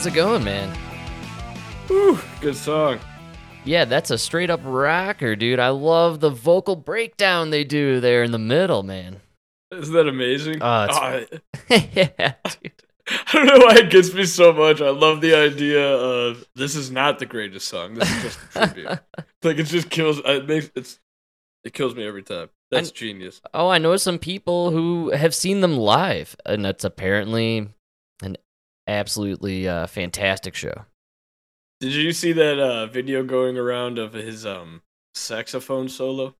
How's it going, man? Whew, good song. Yeah, that's a straight up rocker, dude. I love the vocal breakdown they do there in the middle, man. Isn't that amazing? Oh, I, yeah, dude. I don't know why it gets me so much. I love the idea of this is not the greatest song. This is just a tribute. like it just kills. Uh, it makes it's it kills me every time. That's genius. Oh, I know some people who have seen them live, and that's apparently absolutely uh, fantastic show. Did you see that uh, video going around of his um saxophone solo?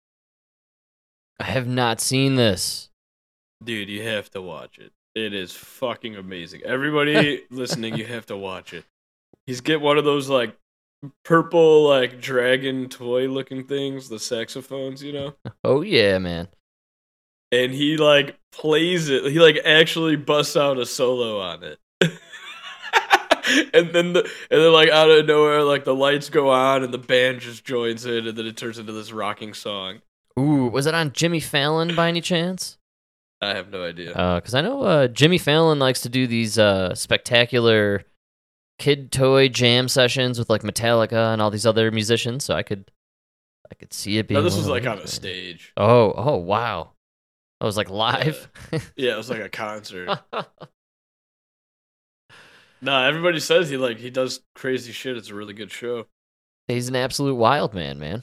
I have not seen this. Dude, you have to watch it. It is fucking amazing. Everybody listening, you have to watch it. He's get one of those like purple like dragon toy looking things, the saxophones, you know? Oh yeah, man. And he like plays it. He like actually busts out a solo on it. and then the and then like out of nowhere like the lights go on and the band just joins in and then it turns into this rocking song. Ooh, was it on Jimmy Fallon by any chance? I have no idea. Because I know uh, Jimmy Fallon likes to do these uh, spectacular kid toy jam sessions with like Metallica and all these other musicians. So I could, I could see it being. no, this was like on a stage. Oh, oh, wow! I was like live. Yeah, it was like a concert. No, everybody says he like he does crazy shit. It's a really good show. He's an absolute wild man, man.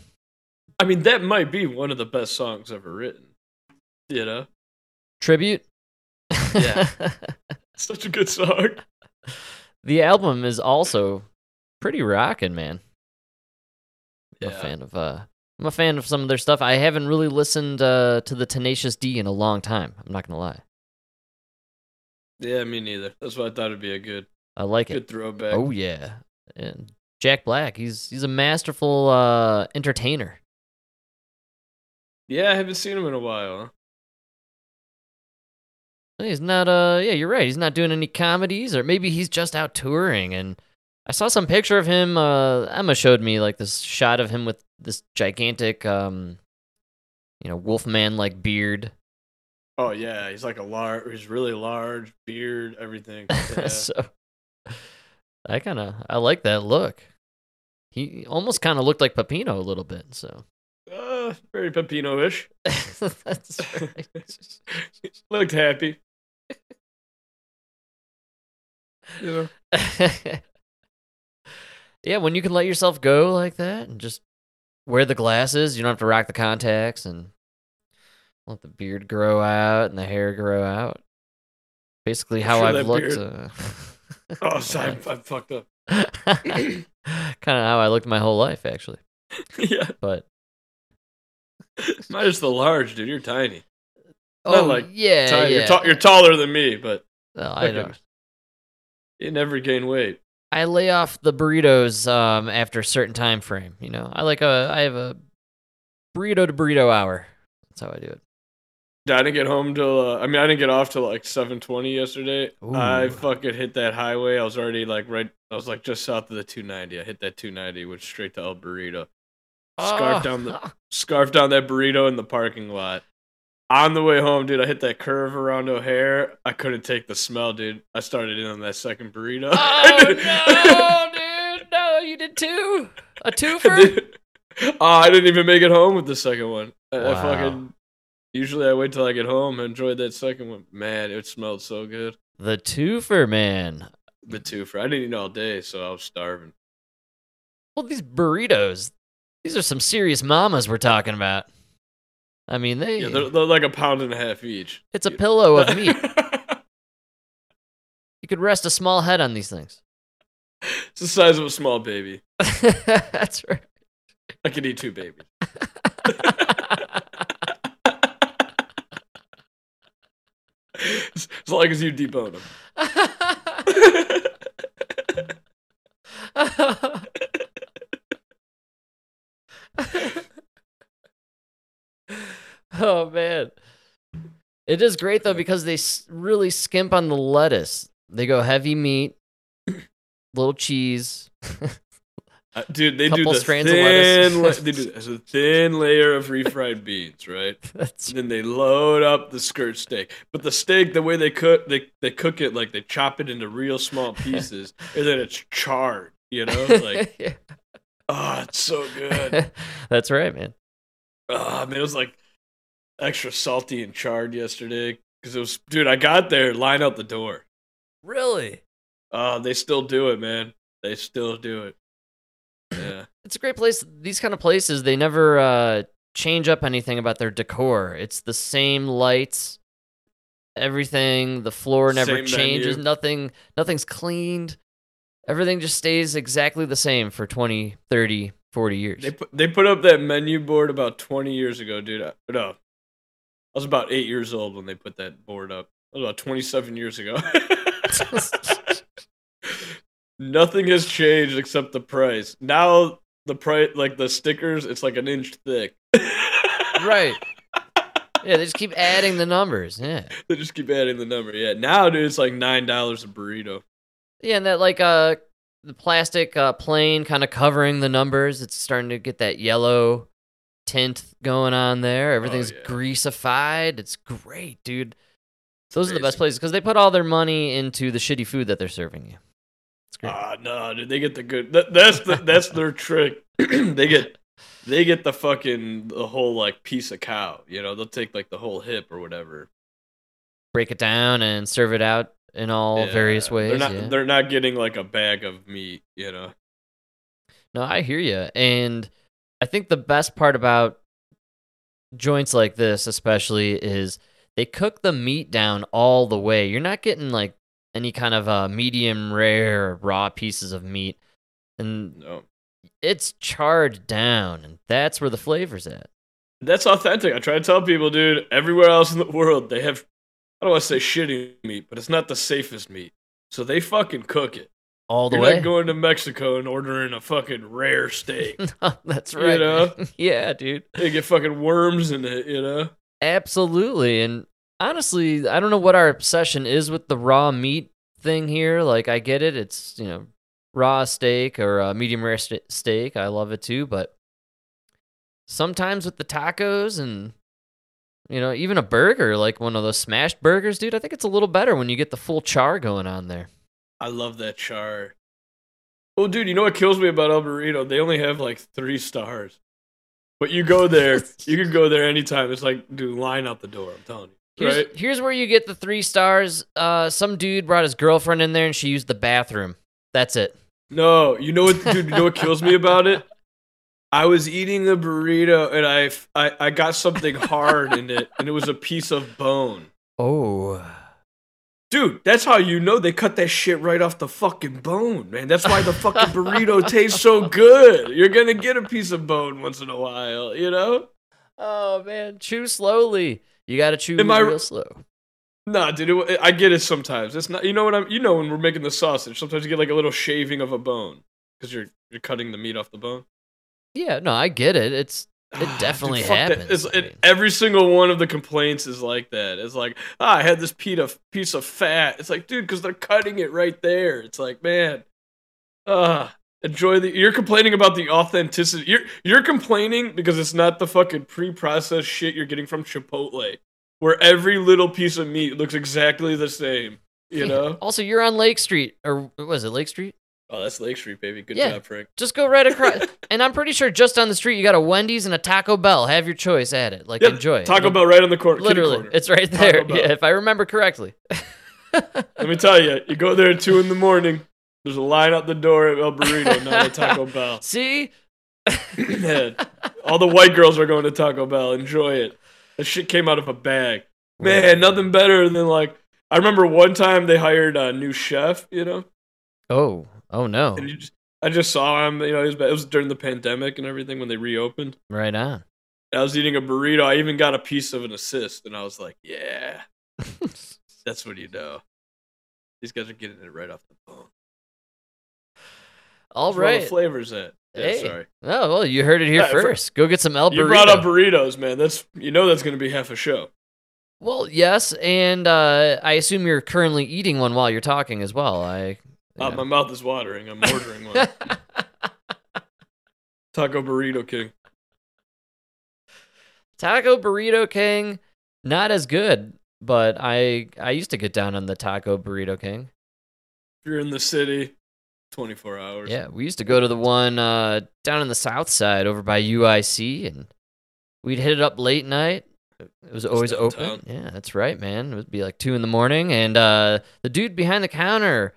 I mean, that might be one of the best songs ever written. You know, Tribute. Yeah. such a good song. the album is also pretty rocking, man. I'm a Yeah. fan of uh I'm a fan of some of their stuff. I haven't really listened uh to the Tenacious D in a long time. I'm not gonna lie. Yeah, me neither. That's why I thought it'd be a good, I like good it. throwback. Oh yeah. And Jack Black, he's he's a masterful uh entertainer. Yeah, I haven't seen him in a while. He's not uh yeah, you're right. He's not doing any comedies or maybe he's just out touring and I saw some picture of him uh Emma showed me like this shot of him with this gigantic um you know, wolfman like beard. Oh yeah, he's like a large. He's really large, beard, everything. Yeah. so I kind of I like that look. He almost kind of looked like Pepino a little bit, so uh, very Pepino-ish. that's right. Looked happy. You know. yeah, when you can let yourself go like that and just wear the glasses, you don't have to rock the contacts and let the beard grow out and the hair grow out. Basically, how Sure I've looked. Uh, Oh, sorry, I'm, I'm fucked up. kind of how I looked my whole life, actually. yeah, But minus the large, dude. You're tiny. oh, like yeah, Tiny. yeah. You're, ta- you're taller than me, but No, I don't. you never gain weight. I lay off the burritos um, after a certain time frame. You know, I like a I have a burrito to burrito hour. That's how I do it. I didn't get home till. Uh, I mean, I didn't get off till like seven twenty yesterday. I fucking hit that highway. I was already like right. I was like just south of the two ninety. I hit that two ninety, went straight to El Burrito. Scarf down the scarf down that burrito in the parking lot. On the way home, dude, I hit that curve around O'Hare. I couldn't take the smell, dude. I started in on that second burrito. Oh no, dude! No, you did two. A twofer. Dude, oh, I didn't even make it home with the second one. I, I fucking usually I wait till I get home. I enjoyed that second one. Man, it smelled so good. The twofer, man. The two for I didn't eat all day, so I was starving. Well, these burritos, these are some serious mamas we're talking about. I mean, they. Yeah, they're, they're like a pound and a half each. it's a pillow of meat. You could rest a small head on these things. it's the size of a small baby. That's right. I could eat two babies. as long as you debone them. oh man, it is great though because they really skimp on the lettuce. They go heavy meat, little cheese. Uh, dude, they do the strands thin, la- they do a thin layer of refried beans, right? That's And then they load up the skirt steak. But the steak, the way they cook, they they cook it like they chop it into real small pieces, and then it's charred. You know, like Yeah. oh, it's so good. That's right, man. Oh, man, it was like extra salty and charred yesterday because it was, dude. I got there, line out the door. Really? Uh, they still do it, man. They still do it. It's a great place. These kind of places, they never uh, change up anything about their decor. It's the same lights, everything. The floor never Same changes. menu. Nothing. Nothing's cleaned. Everything just stays exactly the same for 20, 30, 40 years. They put they put up that menu board about twenty years ago, dude. I, no, I was about eight years old when they put that board up. That was about twenty seven years ago. Nothing has changed except the price. Now the price, like the stickers, it's like an inch thick. right. Yeah, they just keep adding the numbers. Yeah. They just keep adding the number. Yeah. Now, dude, it's like nine dollars a burrito. Yeah, and that like uh the plastic uh plane kind of covering the numbers. It's starting to get that yellow tint going on there. Everything's Oh, yeah. greasified. It's great, dude. Those are the best places because they put all their money into the shitty food that they're serving you. Great. Ah, no, dude, they get the good. That, that's the that's their trick. they get they get the fucking the whole like piece of cow. You know, they'll take like the whole hip or whatever. Break it down and serve it out in all Yeah, various ways. They're not yeah. they're not getting like a bag of meat. You know. No, I hear you. And I think the best part about joints like this, especially, is they cook the meat down all the way. You're not getting like any kind of uh, medium rare raw pieces of meat. And No, it's charred down. And that's where the flavor's at. that's authentic. I try to tell people, dude. Everywhere else in the world, they have. I don't want to say shitty meat, but it's not the safest meat. So they fucking cook it. All the You're way. not going to Mexico and ordering a fucking rare steak. that's You right. know? yeah, dude. they get fucking worms in it. You know. Absolutely. And honestly, I don't know what our obsession is with the raw meat thing here. Like, I get it. It's, you know, raw steak or uh, medium rare st- steak. I love it too. But sometimes with the tacos and, you know, even a burger, like one of those smashed burgers, dude, I think it's a little better when you get the full char going on there. I love that char. Oh, dude, you know what kills me about El Burrito? They only have like three stars. But you go there, you can go there anytime. It's like, dude, line out the door. I'm telling you. Here's, Right? here's where you get the three stars. Uh, some dude brought his girlfriend in there and she used the bathroom. That's it. No, you know what, dude? You know what kills me about it? I was eating a burrito and I, I, I got something hard in it, and it was a piece of bone. Oh. Dude, that's how you know they cut that shit right off the fucking bone, man. That's why the fucking burrito tastes so good. You're gonna get a piece of bone once in a while, you know? Oh man, chew slowly. You gotta chew Am I- real slow. Nah, dude, it, I get it sometimes. It's not, you know what I'm, you know when we're making the sausage, sometimes you get like a little shaving of a bone because you're you're cutting the meat off the bone. Yeah, no, I get it. It's It definitely that. happens, I it, mean. every single one of the complaints is like that. It's like, ah, I had this piece of piece of fat. It's like, dude, because they're cutting it right there. It's like, man, ah, enjoy the. You're complaining about the authenticity. You're you're complaining because it's not the fucking pre-processed shit you're getting from Chipotle, where every little piece of meat looks exactly the same. You know? Also, you're on Lake Street, or was it Lake Street? Oh, that's Lake Street, baby. Good Yeah. job, Frank. Just go right across. and I'm pretty sure just on the street you got a Wendy's and a Taco Bell. Have your choice at it. Like Yep, enjoy. Taco Bell right on the corner. Literally, corner. it's right there. Yeah, if I remember correctly. Let me tell you, you go there at two in the morning. There's a line out the door at El Burrito, not at Taco Bell. See, Man, all the white girls are going to Taco Bell. Enjoy it. That shit came out of a bag. Man, nothing better than like. I remember one time they hired a new chef, you know, Oh, oh no! just, I just saw him. You know, it was, it was during the pandemic and everything when they reopened. Right on. I was eating a burrito. I even got a piece of an assist, and I was like, "Yeah, that's what you know." These guys are getting it right off the bone. All That's where right. the flavors at. Yeah, Hey. sorry. Oh well, you heard it here Yeah, for- first. Go get some El You brought up burritos, man. That's you know that's gonna be half a show. well, yes, and uh, I assume you're currently eating one while you're talking as well. I. Uh, my mouth is watering. I'm ordering one. Taco Burrito King. Taco Burrito King, not as good, but I I used to get down on the Taco Burrito King. If you're in the city, 24 hours. Yeah, we used to go to the one uh, down in the south side over by UIC, and we'd hit it up late night. It was always open. Yeah, that's right, man. It would be like two in the morning, and uh, the dude behind the counter,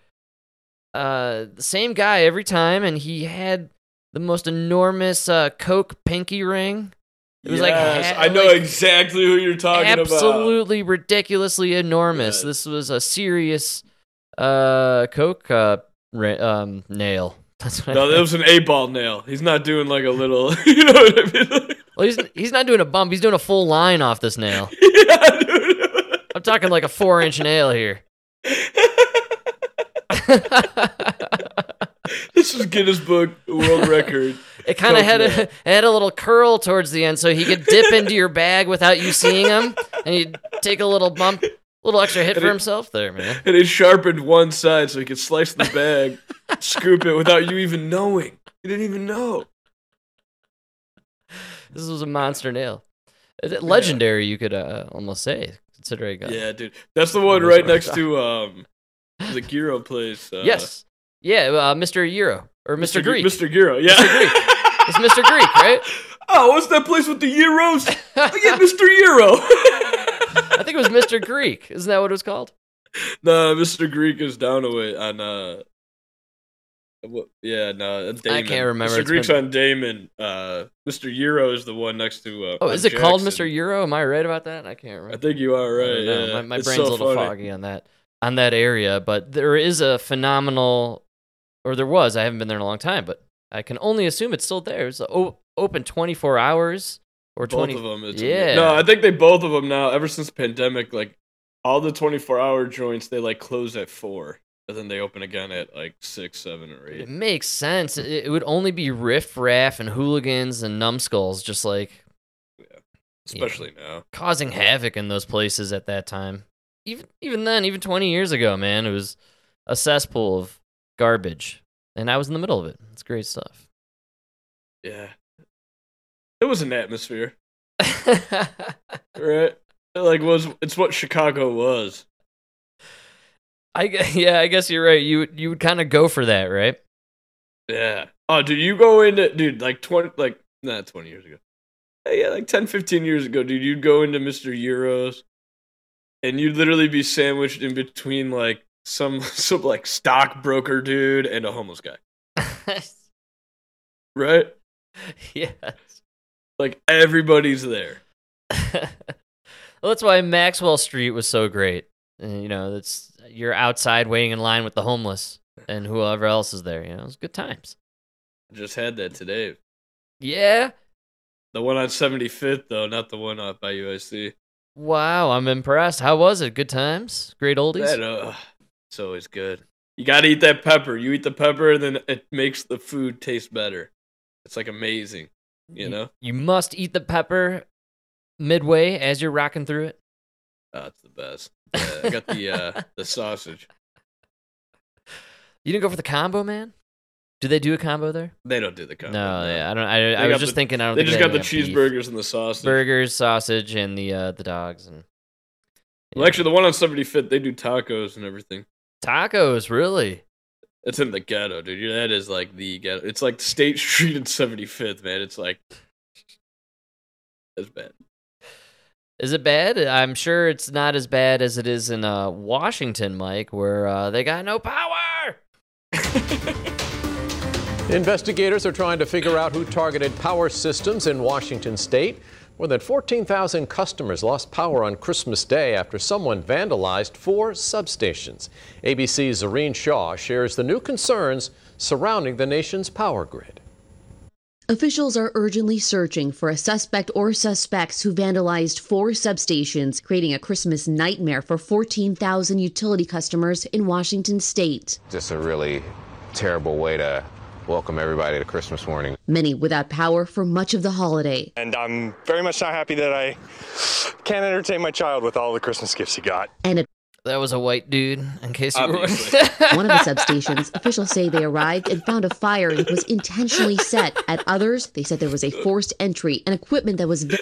uh, the same guy every time, and he had the most enormous uh, Coke pinky ring. It was like ha- I know like, exactly who you're talking about. absolutely ridiculously enormous. Yeah. This was a serious uh, Coke uh, ra- um, nail. That's what I No, that was an eight ball nail. He's not doing like a little, you know what I mean? Well, he's he's not doing a bump. He's doing a full line off this nail. yeah, dude. I'm talking like a four inch nail here. this is Guinness Book World Record. It kind of had a it had a little curl towards the end, so he could dip into your bag without you seeing him, and he'd take a little bump, little extra hit And for it- himself there, man. And he sharpened one side so he could slice the bag, scoop it without you even knowing. You didn't even know. This was a monster nail, legendary, you could uh, almost say, considering. Uh, Yeah, dude. That's the one right next to um the Gyro place. Uh, yes, yeah, uh, Mr. Euro or Mr. Gr- Greek. Mr. Gyro, yeah. Greek. It's Mr. Greek, right? oh, what's that place with the Euros? Get Mr. Euro. I think it was Mr. Greek. Isn't that what it was called? no, Mr. Greek is down away on uh what, yeah, no, Damen. I can't remember. Mr. It's Greek's been- on Damen. Uh, Mr. Euro is the one next to. Uh, Oh, is it called Mr. Euro? Am I right about that? I can't remember. I think you are right. Yeah, My, my brain's so a little funny. foggy on that on that area, but there is a phenomenal, or there was. I haven't been there in a long time, but I can only assume it's still there. It's open twenty four hours or Both twenty. of them. It's Yeah. No, I think they both of them now. Ever since the pandemic, like all the twenty-four hour joints, they like close at four, and then they open again at like six, seven, or eight. It makes sense. It, it would only be riff raff and hooligans and numbskulls, just like Especially now. causing havoc in those places at that time. Even even then, even 20 years ago, man, it was a cesspool of garbage, and I was in the middle of it. It's great stuff. Yeah. It was an atmosphere, right? Like was it's what Chicago was. I yeah, I guess you're right. You would- you would kind of go for that, right? Yeah. Oh, dude, you go into dude like twenty like not twenty years ago. Yeah, yeah, like 10, 15 years ago, dude. You'd go into Mr. Euros, and you'd literally be sandwiched in between like some some like stockbroker dude and a homeless guy, right? yes. Like everybody's there. well, that's why Maxwell Street was so great. You know, that's you're outside waiting in line with the homeless and whoever else is there. You know, it's good times. I just had that today. Yeah. The one on 75th, though, not the one off by UIC. Wow, I'm impressed. How was it? Good times? Great oldies? That, uh, it's always good. You gotta eat that pepper. You eat the pepper, and then it makes the food taste better. It's like amazing, you know? You must eat the pepper midway as you're rocking through it. Oh, it's the best. Yeah, I got the uh, the sausage. You didn't go for the combo, man? Do they do a combo there? They don't do the combo. no, yeah, I don't. I, I was just the- thinking. I don't. They just got the have beef. cheeseburgers and the sausage. burgers, sausage, and the uh, the dogs and Well, actually, the one on 75th, they do tacos and everything. tacos. Really? It's in the ghetto, dude. That is like the ghetto. It's like State Street and 75th, man. It's like it's bad. Is it bad? I'm sure it's not as bad as it is in uh, Washington, Mike, where uh, they got no power. Investigators are trying to figure out who targeted power systems in Washington state. More than 14,000 customers lost power on Christmas Day after someone vandalized four substations. ABC's Zohreen Shah shares the new concerns surrounding the nation's power grid. Officials are urgently searching for a suspect or suspects who vandalized four substations, creating a Christmas nightmare for 14,000 utility customers in Washington state. just a really terrible way to welcome everybody to Christmas morning. Many without power for much of the holiday. And I'm very much not happy that I can't entertain my child with all the Christmas gifts he got. And a That was a white dude, in case you were. One of the substations, officials say they arrived and found a fire that was intentionally set. At others, they said there was a forced entry and equipment that was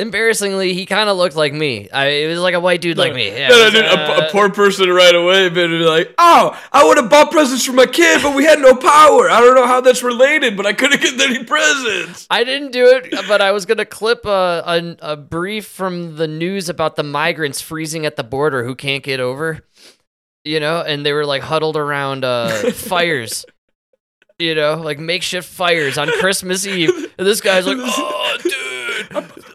Embarrassingly, he kind of looked like me. I, it was like a white dude like me. Yeah, no, no, was, dude, a, uh, a poor person right away, but be like, "Oh, I would have bought presents for my kid, but we had no power. I don't know how that's related, but I couldn't get any presents." I didn't do it, but I was gonna clip a, a a brief from the news about the migrants freezing at the border who can't get over, you know, and they were like huddled around uh, fires, you know, like makeshift fires on Christmas Eve. And this guy's like, "Oh, dude,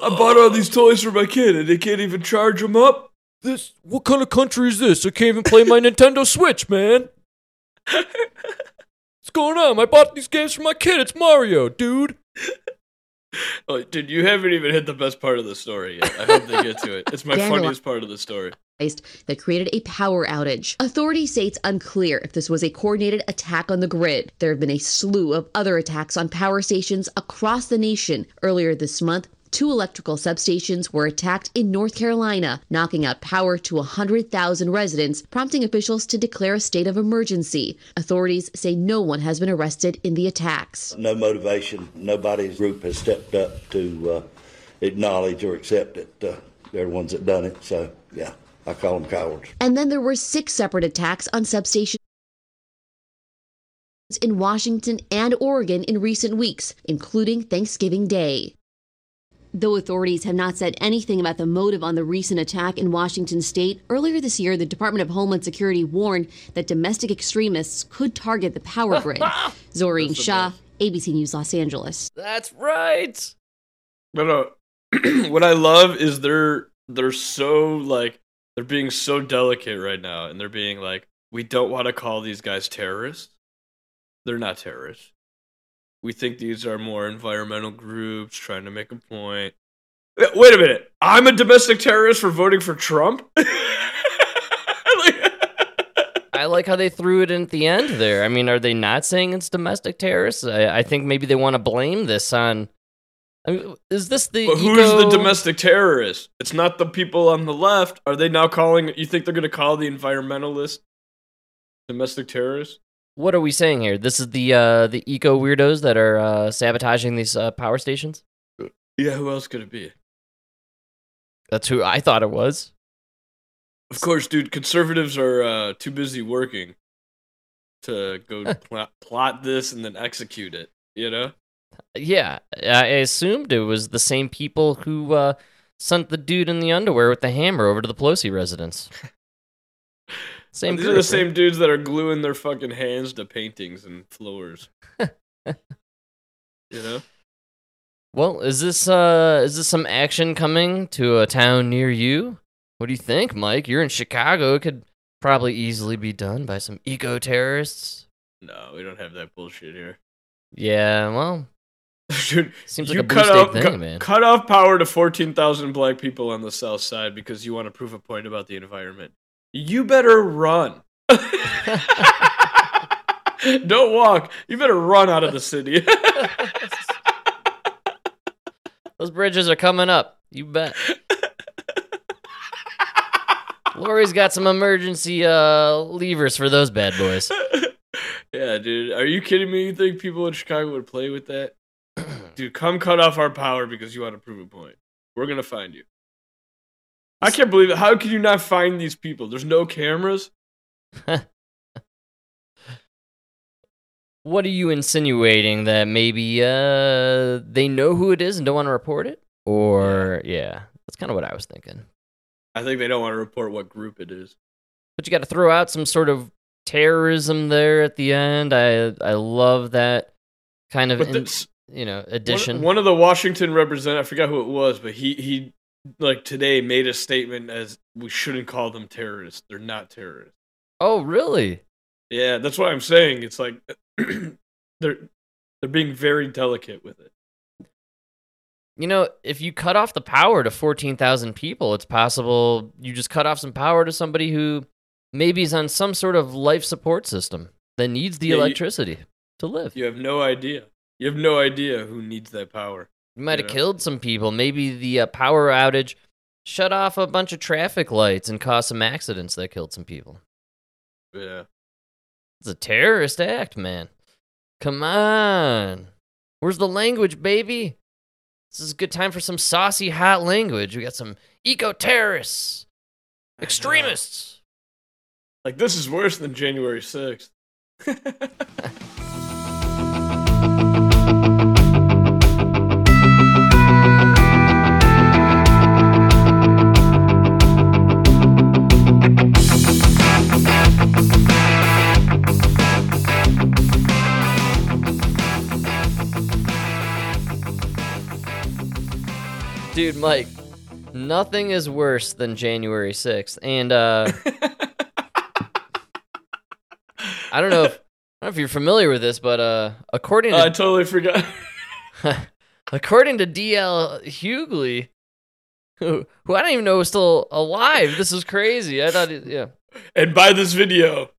I bought all these toys for my kid, and they can't even charge them up. this what kind of country is this? I can't even play my Nintendo Switch, man. What's going on? I bought these games for my kid. It's Mario, dude." Oh, dude, you haven't even hit the best part of the story yet. I hope they get to it. It's my Daniel- funniest part of the story. that created a power outage. Authorities say it's unclear if this was a coordinated attack on the grid. There have been a slew of other attacks on power stations across the nation. Earlier this month, two electrical substations were attacked in North Carolina, knocking out power to 100,000 residents, prompting officials to declare a state of emergency. Authorities say no one has been arrested in the attacks. no motivation. Nobody's group has stepped up to uh, acknowledge or accept that uh, they're the ones that done it. So, yeah, I call them cowards. And then there were six separate attacks on substations in Washington and Oregon in recent weeks, including Thanksgiving Day. Though authorities have not said anything about the motive on the recent attack in Washington state, earlier this year the Department of Homeland Security warned that domestic extremists could target the power grid. Zohreen Shah, ABC News Los Angeles. That's right. But uh, what I love is they're they're so like they're being so delicate right now, and they're being like, we don't want to call these guys terrorists. They're not terrorists. We think these are more environmental groups trying to make a point. Wait a minute. I'm a domestic terrorist for voting for Trump. I like how they threw it in at the end there. I mean, are they not saying it's domestic terrorists? I, I think maybe they want to blame this on. I mean, is this the But who's the domestic terrorist? It's not the people on the left. Are they now calling? You think they're going to call the environmentalists domestic terrorists? What are we saying here? This is the uh, the eco weirdos that are uh, sabotaging these uh, power stations. Yeah, who else could it be? That's who I thought it was. Of course, dude. Conservatives are uh, too busy working to go plot, plot this and then execute it. You know? Yeah, I assumed it was the same people who uh, sent the dude in the underwear with the hammer over to the Pelosi residence. Same. These group, are the right? same dudes that are gluing their fucking hands to paintings and floors. you know? Well, is this uh is this some action coming to a town near you? What do you think, Mike? You're in Chicago. It could probably easily be done by some eco terrorists. No, we don't have that bullshit here. Yeah, well, Dude, seems like you a cut off, thing, cut, man. cut off power to 14,000 black people on the south side because you want to prove a point about the environment. You better run. Don't walk. You better run out of the city. Those bridges are coming up. You bet. Lori's got some emergency uh levers for those bad boys. yeah, dude. Are you kidding me? You think people in Chicago would play with that? Dude, come cut off our power because you want to prove a point. We're going to find you. I can't believe it. How could you not find these people? There's no cameras. What are you insinuating that maybe uh they know who it is and don't want to report it? Or yeah, that's kind of what I was thinking. I think they don't want to report what group it is. But you got to throw out some sort of terrorism there at the end. I I love that kind of in- this, you know one, addition. one of the Washington representatives, I forgot who it was, but he he like today made a statement as we shouldn't call them terrorists. They're not terrorists. oh, really? Yeah, that's what I'm saying. It's like they're they're being very delicate with it. You know, if you cut off the power to 14,000 people, it's possible you just cut off some power to somebody who maybe is on some sort of life support system that needs the Yeah, you- electricity to live. You have no idea. You have no idea who needs that power. You might have killed some people. Maybe the uh, power outage shut off a bunch of traffic lights and caused some accidents that killed some people. Yeah. It's a terrorist act, man. Come on. Where's the language, baby? This is a good time for some saucy, hot language. We got some eco terrorists, extremists. Like this is worse than January 6th. Dude, Mike, nothing is worse than January 6th. And uh, I don't know if I don't know if you're familiar with this, but uh, according Oh, I totally forgot. according to DL Hughley, who, who I don't even know is still alive. This is crazy. I thought, it- yeah, and by this video,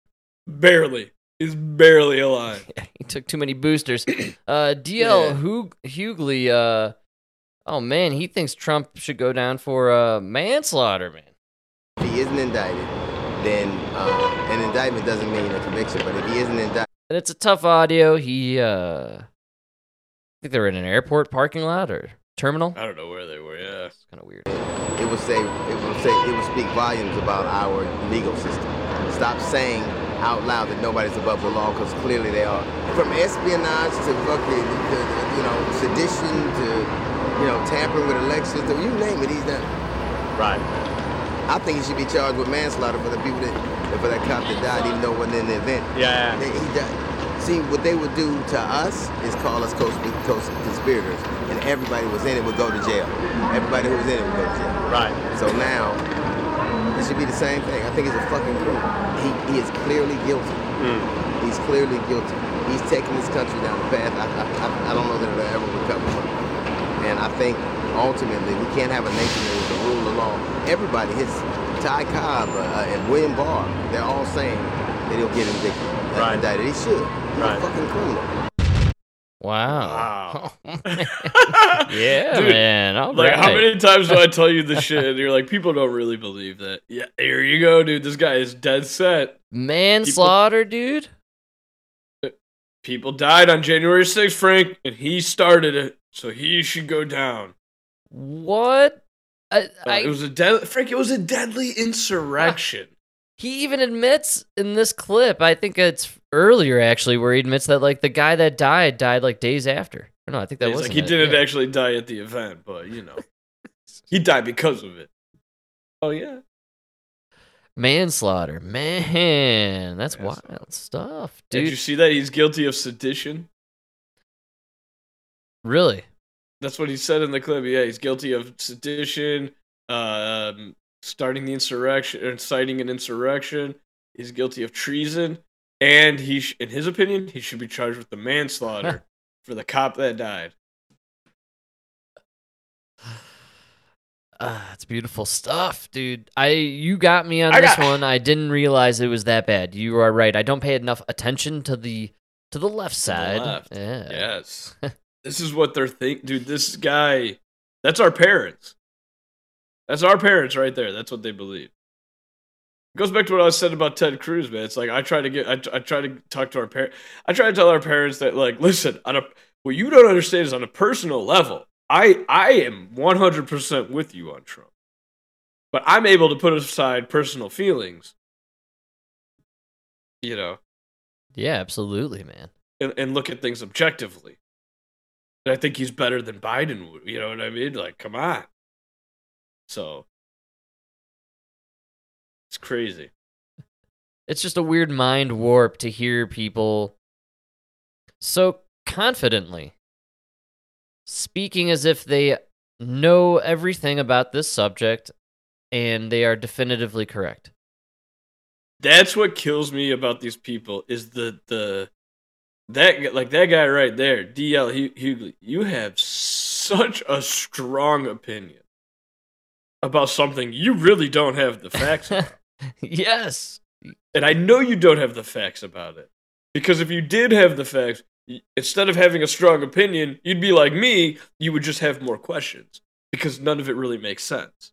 barely. He's barely alive. he took too many boosters. Uh, DL Yeah. Hughley, uh, oh man, he thinks Trump should go down for uh, manslaughter, man. If he isn't indicted, then uh, an indictment doesn't mean a conviction. But if he isn't indicted, And it's a tough audio. He, uh, I think they were in an airport parking lot or terminal. I don't know where they were. Yeah. It's kind of weird. it would say it would say it would speak volumes about our legal system. Stop saying out loud that nobody's above the law because clearly they are. From espionage to fucking to, to, you know sedition to you know tampering with elections you name it, he's done. it. Right. I think he should be charged with manslaughter for the people that for that cop that died, even though it wasn't in the event. Yeah. They, he died. See, what they would do to us is call us co-conspirators, and everybody was in it would go to jail. Everybody who was in it would go to jail. Right. So now, it should be the same thing. I think he's a fucking criminal. He, he is clearly guilty. Hmm. He's clearly guilty. He's taking this country down the path I, I, I, I don't know that it'll ever recover from. And I think ultimately we can't have a nation that is the rule of law. Everybody, his Ty Cobb uh, and William Barr, they're all saying that he'll get indicted. Right. Indicted. He should. He's Right. a fucking criminal. Wow. Wow. yeah, Dude, man. All Like, how many times do I tell you this shit? And you're like, people don't really believe that. Yeah, here you go, dude. This guy is dead set. Manslaughter, dude? People died on January 6th, Frank, and he started it, so he should go down. What? I, Uh, I, it was a dead Frank. It was a deadly insurrection. he even admits in this clip, I think it's earlier actually, where he admits that like the guy that died died like days after. No, I think that was like he it. didn't yeah. actually die at the event, but you know, he died because of it. Oh yeah, Manslaughter, man, that's Manslaughter. wild stuff, dude. did you see that he's guilty of sedition? Really? That's what he said in the clip. Yeah, he's guilty of sedition, um, starting the insurrection, or inciting an insurrection. He's guilty of treason, and he, sh- in his opinion, he should be charged with the manslaughter for the cop that died. Ah, it's beautiful stuff, dude. I you got me on I this got- one. I didn't realize it was that bad. You are right. I don't pay enough attention to the to the left the side. left. Yeah. Yes, this is what they're think, dude. This guy, that's our parents. That's our parents right there. That's what they believe. It goes back to what I said about Ted Cruz, man. It's like I try to get, I, I try to talk to our parents. I try to tell our parents that, like, listen, on a what you don't understand is on a personal level. I I am one hundred percent with you on Trump, but I'm able to put aside personal feelings. You know, Yeah, absolutely, man. and, and look at things objectively. And I think he's better than Biden. You know what I mean? Like, come on. So it's crazy. It's just a weird mind warp to hear people so confidently speaking as if they know everything about this subject and they are definitively correct. That's what kills me about these people is the the that like that guy right there, DL Hu- Hughley. You have such a strong opinion about something you really don't have the facts about. yes. And I know you don't have the facts about it. Because if you did have the facts, instead of having a strong opinion, you'd be like me, you would just have more questions. Because none of it really makes sense.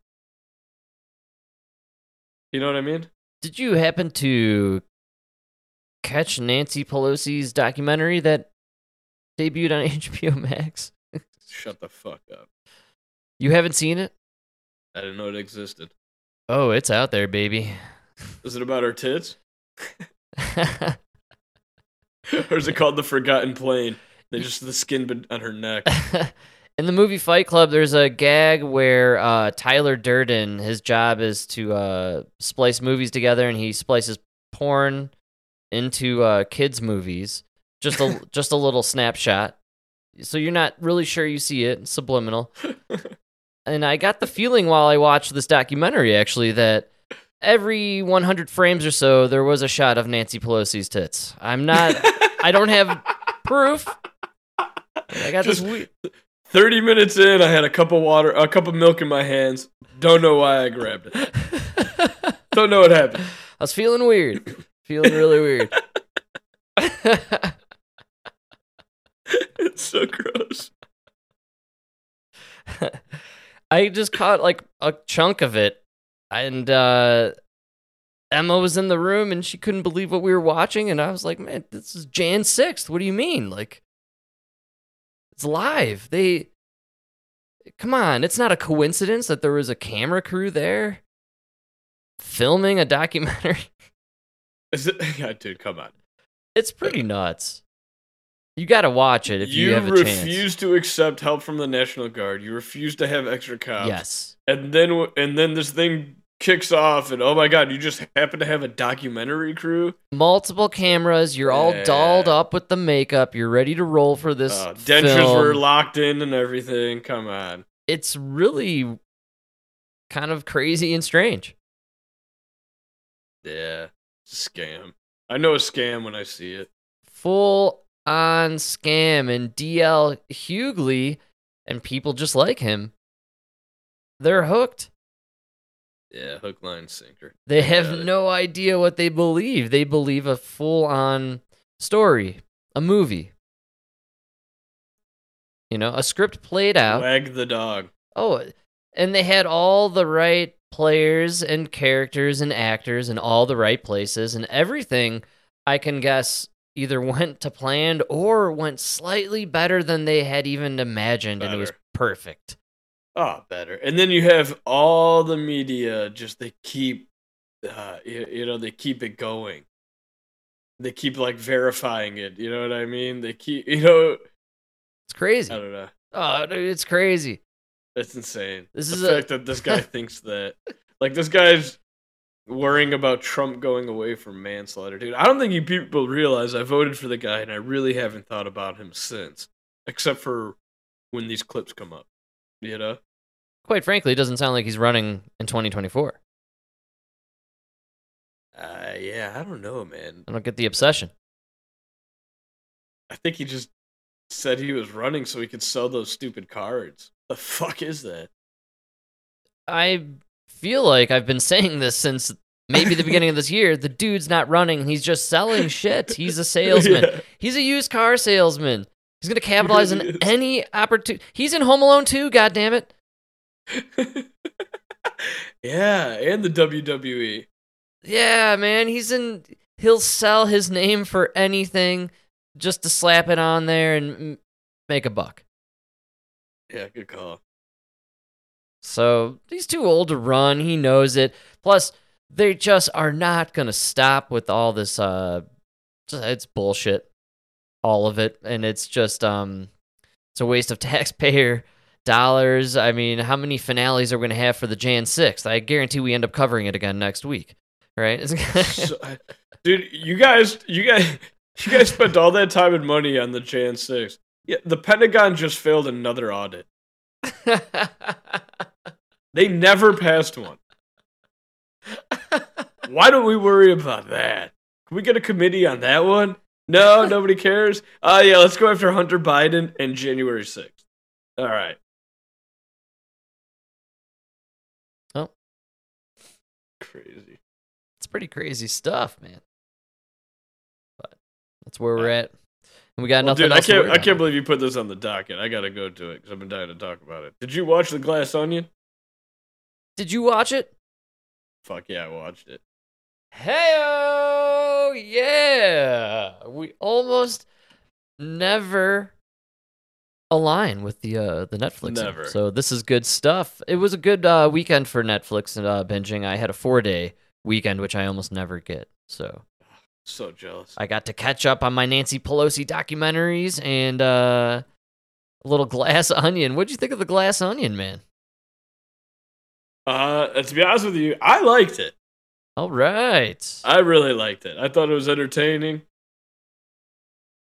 You know what I mean? Did you happen to catch Nancy Pelosi's documentary that debuted on HBO Max? Shut the fuck up. You haven't seen it? I didn't know it existed. Oh, it's out there, baby. Is it about her tits? or is it called The Forgotten Plane? They just the skin on her neck. In the movie Fight Club, there's a gag where uh, Tyler Durden, his job is to uh, splice movies together, and he splices porn into uh, kids' movies. Just a just a little snapshot, so you're not really sure you see it. Subliminal. and I got the feeling while I watched this documentary, actually, that every 100 frames or so there was a shot of Nancy Pelosi's tits. I'm not. I don't have proof. I got this. Just- We- 30 minutes in, I had a cup of water, a cup of milk in my hands. Don't know why I grabbed it. Don't know what happened. I was feeling weird. Feeling really weird. It's so gross. I just caught like a chunk of it. And uh Emma was in the room and she couldn't believe what we were watching and I was like, "Man, this is Jan 6th. What do you mean? Like it's live. They Come on, it's not a coincidence that there was a camera crew there filming a documentary. It, yeah, dude, come on. It's pretty nuts. You got to watch it if you, you have a chance. You refuse to accept help from the National Guard. You refuse to have extra cops. Yes. And then and then this thing kicks off and oh my god, you just happen to have a documentary crew? multiple cameras. You're all dolled up with the makeup. You're ready to roll for this. Uh, dentures film. were locked in and everything. Come on. It's really kind of crazy and strange. Yeah. Scam. I know a scam when I see it. Full on scam. And DL Hughley and people just like him, they're hooked. Yeah, hook, line, sinker. They have no idea what they believe. They believe a full on story, a movie. You know, a script played out. Wag the dog. Oh, and they had all the right players and characters and actors in all the right places, and everything I can guess either went to planned or went slightly better than they had even imagined, and it was perfect. Oh, better. And then you have all the media just they keep uh you, you know, they keep it going. They keep like verifying it, you know what I mean? They keep you know It's crazy. I don't know. Oh, dude, it's crazy. That's insane. This the is a- fact that this guy thinks that like this guy's worrying about Trump going away for manslaughter, dude. I don't think you people realize I voted for the guy and I really haven't thought about him since. Except for when these clips come up. You know? Quite frankly, it doesn't sound like he's running in 2024. Uh yeah, I don't know, man. I don't get the obsession. I think he just said he was running so he could sell those stupid cards. The fuck is that? I feel like I've been saying this since maybe the beginning of this year. The dude's not running. He's just selling shit. He's a salesman. Yeah. He's a used car salesman. He's going to capitalize really on is. any opportunity. He's in Home Alone too, God damn it. yeah, and the. WWE. Yeah, man. He's in. He'll sell his name for anything just to slap it on there and make a buck. Yeah, good call. So he's too old to run. He knows it. Plus, they just are not going to stop with all this. Uh, it's bullshit, all of it, and it's just um, it's a waste of taxpayer dollars. I mean, how many finales are we going to have for the Jan sixth? I guarantee we end up covering it again next week, right? So, dude, you guys, you guys, you guys spent all that time and money on the Jan six. Yeah, the Pentagon just failed another audit. They never passed one. Why don't we worry about that? Can we get a committee on that one? No, nobody cares. Oh yeah, let's go after Hunter Biden and January sixth. All right. Oh. Crazy. it's pretty crazy stuff, man. But that's where we're at. We got Well, nothing dude, I can't. I can't believe you put this on the docket. I gotta go to it because I've been dying to talk about it. Did you watch The Glass Onion? Did you watch it? Fuck yeah, I watched it. Hey, yeah. We almost never align with the uh the Netflix. app. Never. So this is good stuff. It was a good uh weekend for Netflix and uh binging. I had a 4-day weekend which I almost never get. So So jealous. I got to catch up on my Nancy Pelosi documentaries and uh a little glass onion. What'd you think of the glass onion, man? Uh, to be honest with you, I liked it. All right. I really liked it. I thought it was entertaining.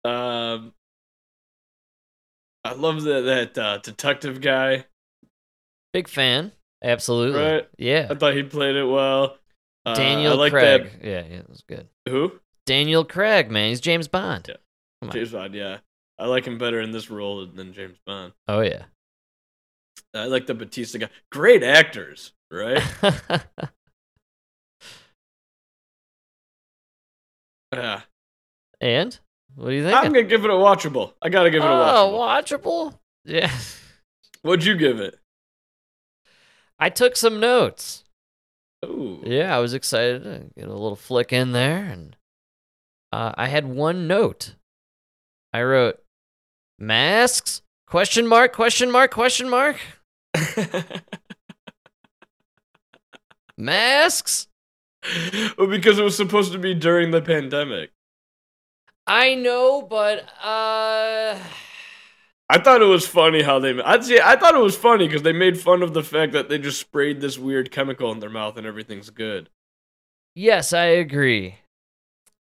Um, I love that that uh, detective guy. Big fan. Absolutely. Right. Yeah. I thought he played it well. Uh, Daniel I like Craig. Yeah, yeah, it was good. Who? Daniel Craig, man, he's James Bond. Yeah. James Bond. Yeah, I like him better in this role than James Bond. Oh yeah. I like the Bautista guy. Great actors, right? yeah. and what do you think? I'm gonna give it a watchable. I gotta give it a Oh, watchable. watchable. Yeah. What'd you give it? I took some notes. Ooh. Yeah, I was excited to get a little flick in there, and uh, I had one note. I wrote masks question mark question mark question mark masks. well, because it was supposed to be during the pandemic. I know, but uh, I thought it was funny how they. I'd say I thought it was funny because they made fun of the fact that they just sprayed this weird chemical in their mouth and everything's good. yes, I agree.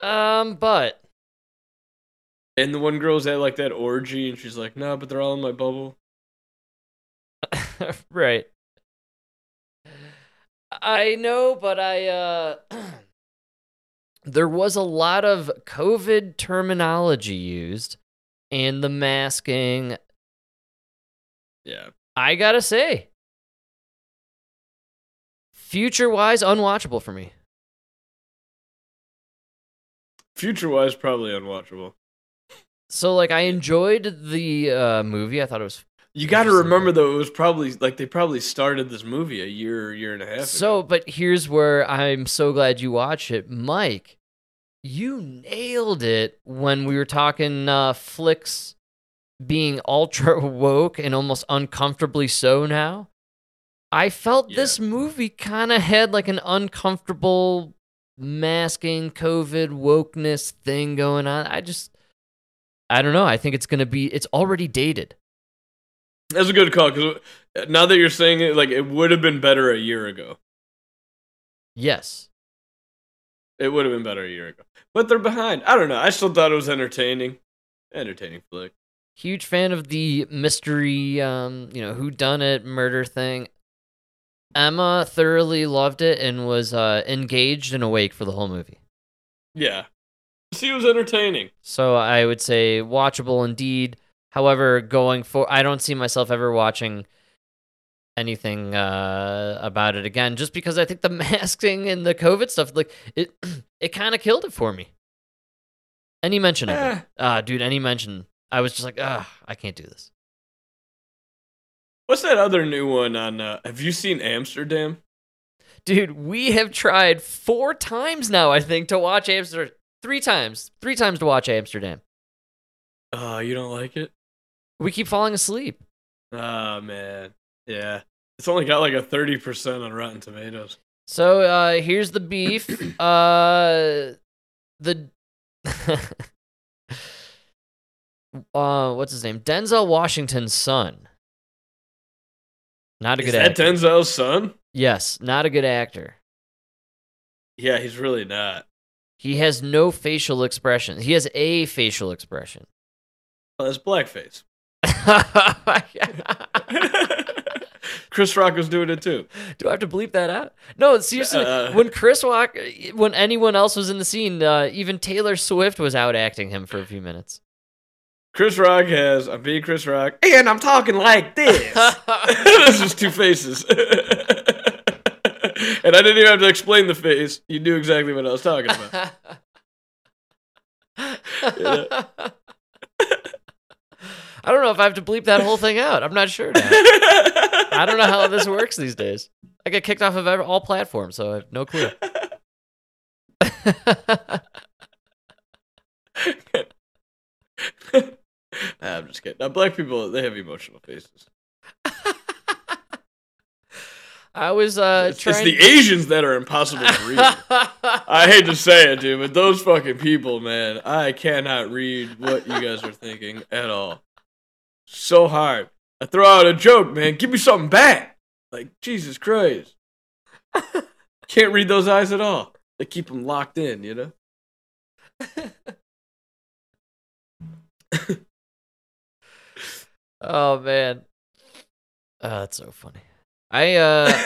Um, but And the one girl's at like that orgy, and she's like, "No, but they're all in my bubble." right. I know, but I uh there was a lot of COVID terminology used and the masking. Yeah. I got to say future-wise unwatchable for me. Future wise, probably unwatchable. So like I enjoyed the uh movie. I thought it was You got to remember though, it was probably like they probably started this movie a year, year and a half. Ago. So, ago. but here's where I'm so glad you watch it, Mike. You nailed it when we were talking uh, flicks being ultra woke and almost uncomfortably so now. I felt this movie kind of had like an uncomfortable masking COVID wokeness thing going on. I just, I don't know. I think it's gonna be. It's already dated. that's a good call because now that you're saying it, like it would have been better a year ago. Yes. It would have been better a year ago, but they're behind. I don't know. I still thought it was entertaining, entertaining flick. huge fan of the mystery um you know who done it murder thing emma thoroughly loved it and was uh engaged and awake for the whole movie Yeah, she was entertaining. so i would say watchable indeed however going for i don't see myself ever watching anything uh about it again just because i think the masking and the covid stuff like it it kind of killed it for me any mention of Eh. it ah dude any mention i was just like ah i can't do this What's that other new one on? Uh, have you seen Amsterdam? Dude, we have tried four times now, I think, to watch Amsterdam. Three times. Three times to watch Amsterdam. Oh, you don't like it? We keep falling asleep. Oh man, yeah. It's only got like a thirty percent on Rotten Tomatoes. So uh here's the beef. uh the uh what's his name? Denzel Washington's son. Not a good actor. Is good that actor. Denzel's son? yes, not a good actor. Yeah, he's really not. He has no facial expression. He has a facial expression. Oh, that's blackface. Chris Rock was doing it too. Do I have to bleep that out? No, seriously. Uh. when Chris Rock, when anyone else was in the scene, uh, even Taylor Swift was out acting him for a few minutes. Chris Rock has I'm being Chris Rock, and I'm talking like this. this is two faces. and I didn't even have to explain the face. You knew exactly what I was talking about. I don't know if I have to bleep that whole thing out. I'm not sure now. I don't know how this works these days. I get kicked off of ev- all platforms, so I have no clue. Nah, I'm just kidding. Now, black people, they have emotional faces. I was uh It's, it's the Asians that are impossible to read. I hate to say it, dude, but those fucking people, man, I cannot read what you guys are thinking at all. So hard. I throw out a joke, man. Give me something back. Like Jesus Christ. Can't read those eyes at all. They keep them locked in, you know. oh man, oh, that's so funny. I uh,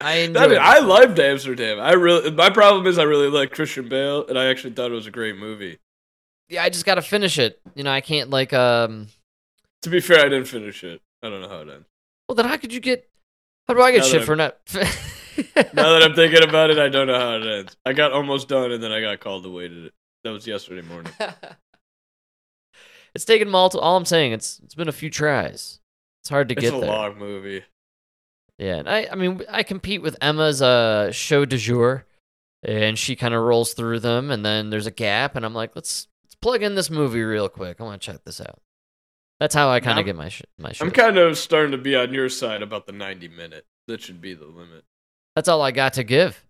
I I, mean, I loved Amsterdam. I really. My problem is I really like Christian Bale, and I actually thought it was a great movie. yeah, I just gotta finish it. You know, I can't like um. To be fair, I didn't finish it. I don't know how it ends. Well, then how could you get? How do I get Now shit for not? Now that I'm thinking about it, I don't know how it ends. I got almost done, and then I got called away to it. That was yesterday morning. it's taken multiple. All I'm saying, it's it's been a few tries. It's hard to It's get a there. long movie. Yeah, and I I mean I compete with Emma's uh show du jour, and she kind of rolls through them, and then there's a gap, and I'm like, let's let's plug in this movie real quick. I want to check this out. That's how I kind of get my sh- my shit. I'm kind of starting to be on your side about the 90 minute. That should be the limit. That's all I got to give.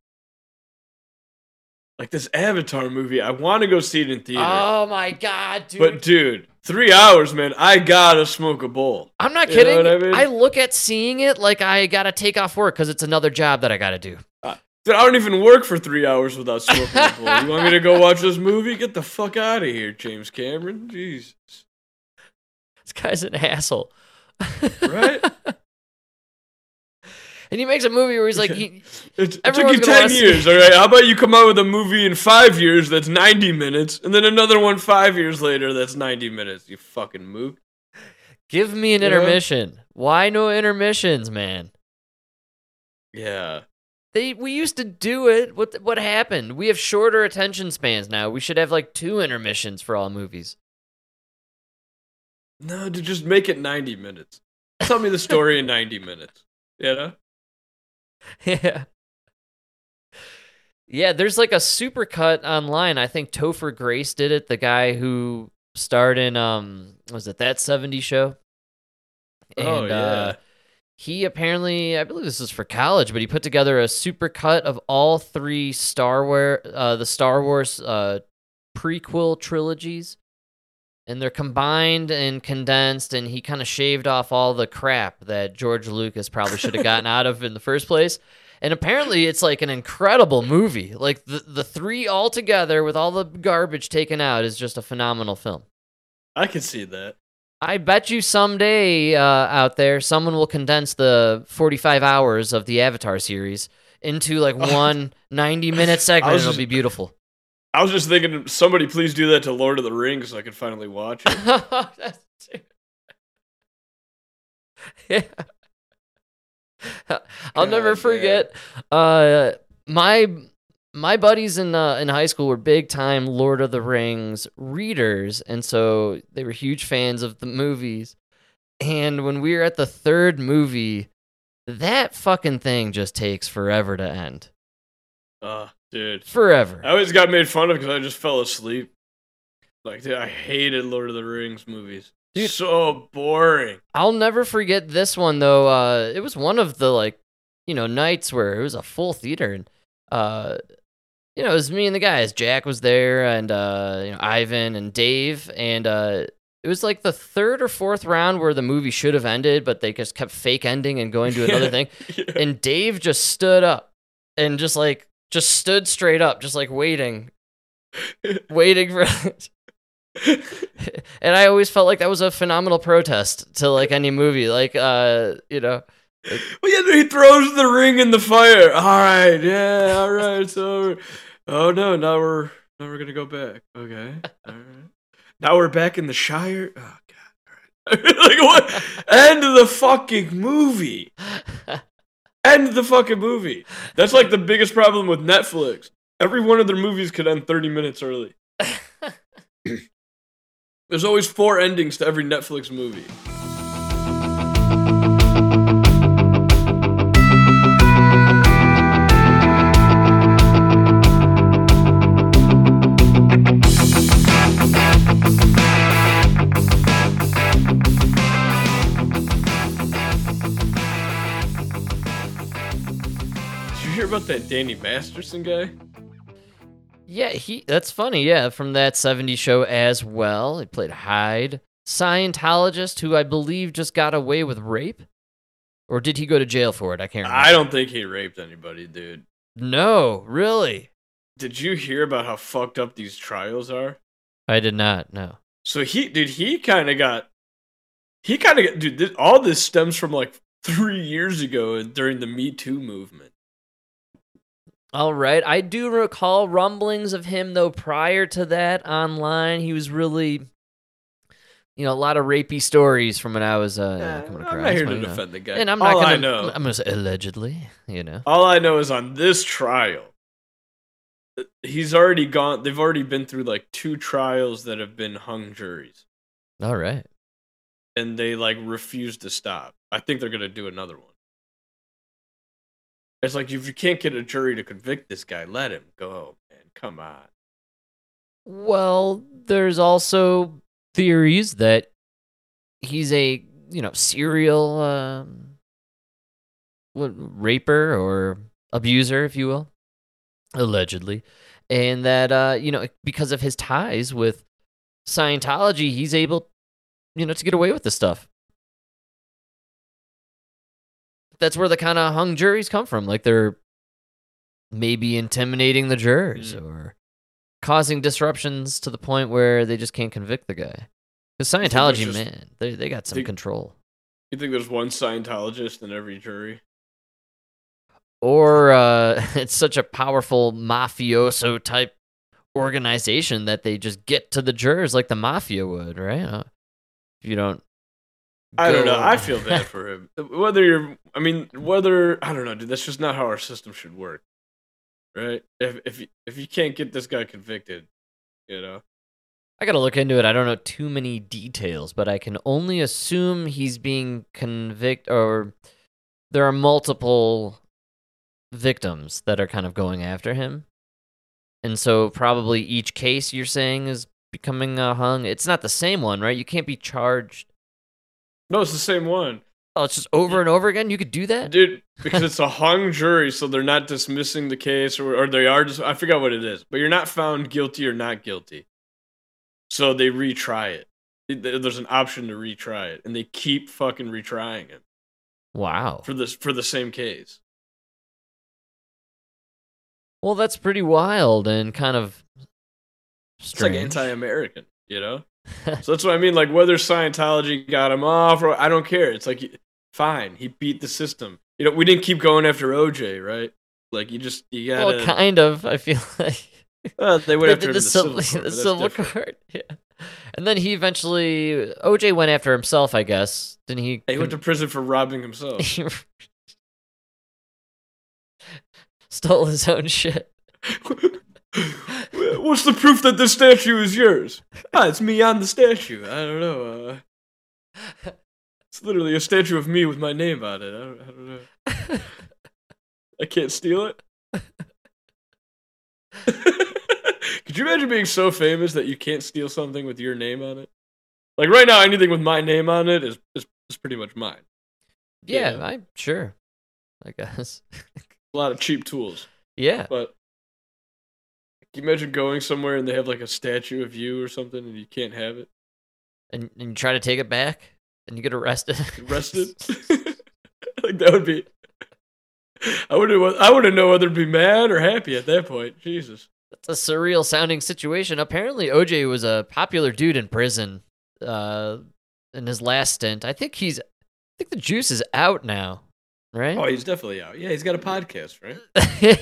Like this Avatar movie, I want to go see it in theater. Oh my god, dude! but dude, three hours, man. I gotta smoke a bowl. I'm not You know kidding. I mean? look at seeing it like I gotta take off work because it's another job that I gotta do. Uh, dude, I don't even work for three hours without smoking a bowl. You want me to go watch this movie? Get the fuck out of here, James Cameron. Jesus. This guy's an asshole. Right? and he makes a movie where he's like, he, It, it took you 10 years, all right? How about you come out with a movie in five years that's 90 minutes, and then another one five years later that's 90 minutes, you fucking mook. give me an You know? intermission. Why no intermissions, man? Yeah. They we used to do it. What what happened? We have shorter attention spans now. We should have like two intermissions for all movies. No, to just make it 90 minutes. Tell me the story in 90 minutes. You know? yeah. Yeah, there's like a super cut online. I think Topher Grace did it, the guy who starred in um was it that 70 show? Oh, yeah. uh he apparently I believe this is for college, but he put together a super cut of all three Star Wars uh the Star Wars uh prequel trilogies. And they're combined and condensed, and he kind of shaved off all the crap that George Lucas probably should have gotten out of in the first place. And apparently, it's like an incredible movie. Like the the three all together with all the garbage taken out is just a phenomenal film. I can see that. I bet you someday uh, out there, someone will condense the 45 hours of the Avatar series into like one 90 minute segment. was It'll be beautiful. I was just thinking, somebody please do that to Lord of the Rings so I could finally watch it. Yeah. I'll never God forget. Uh, my my buddies in uh, in high school were big time Lord of the Rings readers, and so they were huge fans of the movies. And when we were at the third movie, that fucking thing just takes forever to end. Uh, dude. Forever. I always got made fun of because I just fell asleep. Like, dude, I hated Lord of the Rings movies. Dude. so boring. I'll never forget this one though. Uh, it was one of the like, you know, nights where it was a full theater, and uh, you know, it was me and the guys. Jack was there, and uh, you know, Ivan and Dave, and uh, it was like the third or fourth round where the movie should have ended, but they just kept fake ending and going to another thing. And Dave just stood up and just like just stood straight up, just like waiting, waiting for. and I always felt like that was a phenomenal protest to like any movie, like uh, you know, Well, yeah, he throws the ring in the fire. All right, yeah, all right, it's over. Oh no, now we're now we're gonna go back. Okay, all right. Now we're back in the Shire. Oh god, all right. like what? End of the fucking movie. End the fucking movie. That's like the biggest problem with Netflix. Every one of their movies could end thirty minutes early. There's always four endings to every Netflix movie. About that Danny Masterson guy? Yeah, he. That's funny. Yeah, from that '70s show as well. He played Hyde, Scientologist, who I believe just got away with rape, or did he go to jail for it? I can't. remember. I don't think he raped anybody, dude. No, really. Did you hear about how fucked up these trials are? I did not. No. So he, dude, he kind of got, he kind of dude. This, all this stems from like three years ago during the Me Too movement. All right. I do recall rumblings of him though prior to that online. He was really you know, a lot of rapey stories from when I was uh Yeah, coming I'm across. not here to know. defend the guy. And I'm not All gonna I know- I'm gonna say allegedly, you know. All I know is on this trial, he's already gone. They've already been through like two trials that have been hung juries, All right. and they like refuse to stop. I think they're gonna do another one. It's like if you can't get a jury to convict this guy, let him go, man. Come on. Well, there's also theories that he's a, you know, serial um what raper or abuser, if you will, allegedly. And that uh, you know, because of his ties with Scientology, he's able, you know, to get away with this stuff. That's where the kind of hung juries come from. Like they're maybe intimidating the jurors Mm. or causing disruptions to the point where they just can't convict the guy. Because Scientology, just- man, they they got some think- control. You think there's one Scientologist in every jury? Or uh, it's such a powerful mafioso type organization that they just get to the jurors like the mafia would, right? Uh, If you don't. I don't know. I feel bad for him. Whether you're, I mean, whether I don't know, dude. That's just not how our system should work, right? If if you, if you can't get this guy convicted, you know, I gotta look into it. I don't know too many details, but I can only assume he's being convicted, or there are multiple victims that are kind of going after him, and so probably each case you're saying is becoming uh, hung. It's not the same one, right? You can't be charged. No, it's the same one, Oh, it's just over and over again. You could do that. dude. Because it's a hung jury, so they're not dismissing the case, or or they are just. I forgot what it is, but you're not found guilty or not guilty, so they retry it. There's an option to retry it, and they keep fucking retrying it Wow. for this for the same case. Well, that's pretty wild and kind of It's like strange. anti-American, you know. So that's what I mean. Like whether Scientology got him off or I don't care. It's like fine, he beat the system. You know, we didn't keep going after OJ, right? Like you just you gotta. well, kind of. I feel like. Uh, they went after him in the civil, civil, the civil court. Yeah. And then he eventually OJ went after himself, I guess. Didn't he? He went to prison for robbing himself. stole his own shit. What's the proof that this statue is yours? Ah, it's me on the statue. I don't know. Uh, it's literally a statue of me with my name on it. I don't, I don't know. I can't steal it. Could you imagine being so famous that you can't steal something with your name on it? Like right now, anything with my name on it is is, is pretty much mine. Yeah, Yeah. I'm sure. I guess. A lot of cheap tools, Yeah. but you imagine going somewhere and they have like a statue of you or something and you can't have it? And, and you try to take it back and you get arrested. Arrested? like that would be. I wouldn't. I wouldn't know whether to be mad or happy at that point. Jesus. That's a surreal sounding situation. Apparently, OJ was a popular dude in prison uh, in his last stint. I think he's. I think the juice is out now, right? Oh, he's definitely out. Yeah, he's got a podcast, right?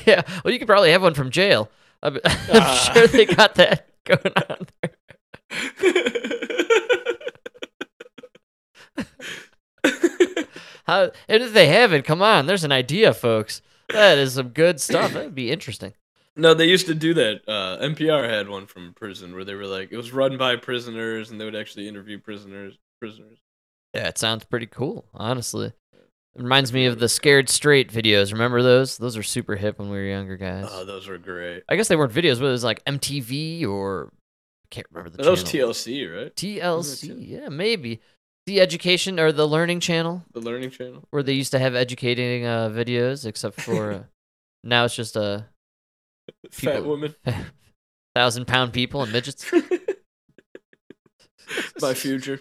yeah. Well, you could probably have one from jail. I'm, I'm Ah. sure they got that going on there. How, and if they haven't, come on, there's an idea, folks. That is some good stuff. That'd be interesting. no, they used to do that. Uh, NPR had one from prison where they were like, it was run by prisoners, and they would actually interview prisoners. Prisoners. Yeah, it sounds pretty cool, honestly. It reminds me of the Scared Straight videos. Remember those? Those are super hip when we were younger guys. Oh, those were great. I guess they weren't videos, but it was like MTV or I can't remember the That was. TLC, right? TLC, yeah, maybe. The education or the learning channel The Learning Channel. where they used to have educating uh, videos, except for uh, Now it's just a Fat People- woman. thousand pound people and midgets. My future.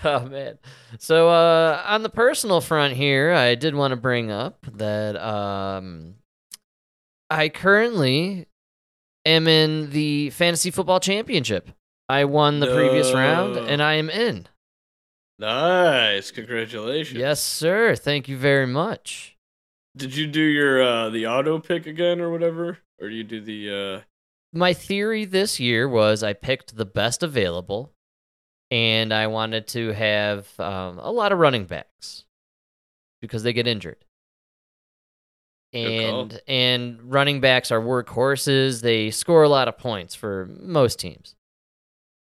Oh man. So uh on the personal front here, I did want to bring up that um I currently am in the fantasy football championship. I won the previous round and I am in. Nice. Congratulations. Yes, sir. Thank you very much. Did you do your uh the auto pick again or whatever? Or do you do the uh My theory this year was I picked the best available and I wanted to have um, a lot of running backs because they get injured. And and running backs are workhorses. They score a lot of points for most teams.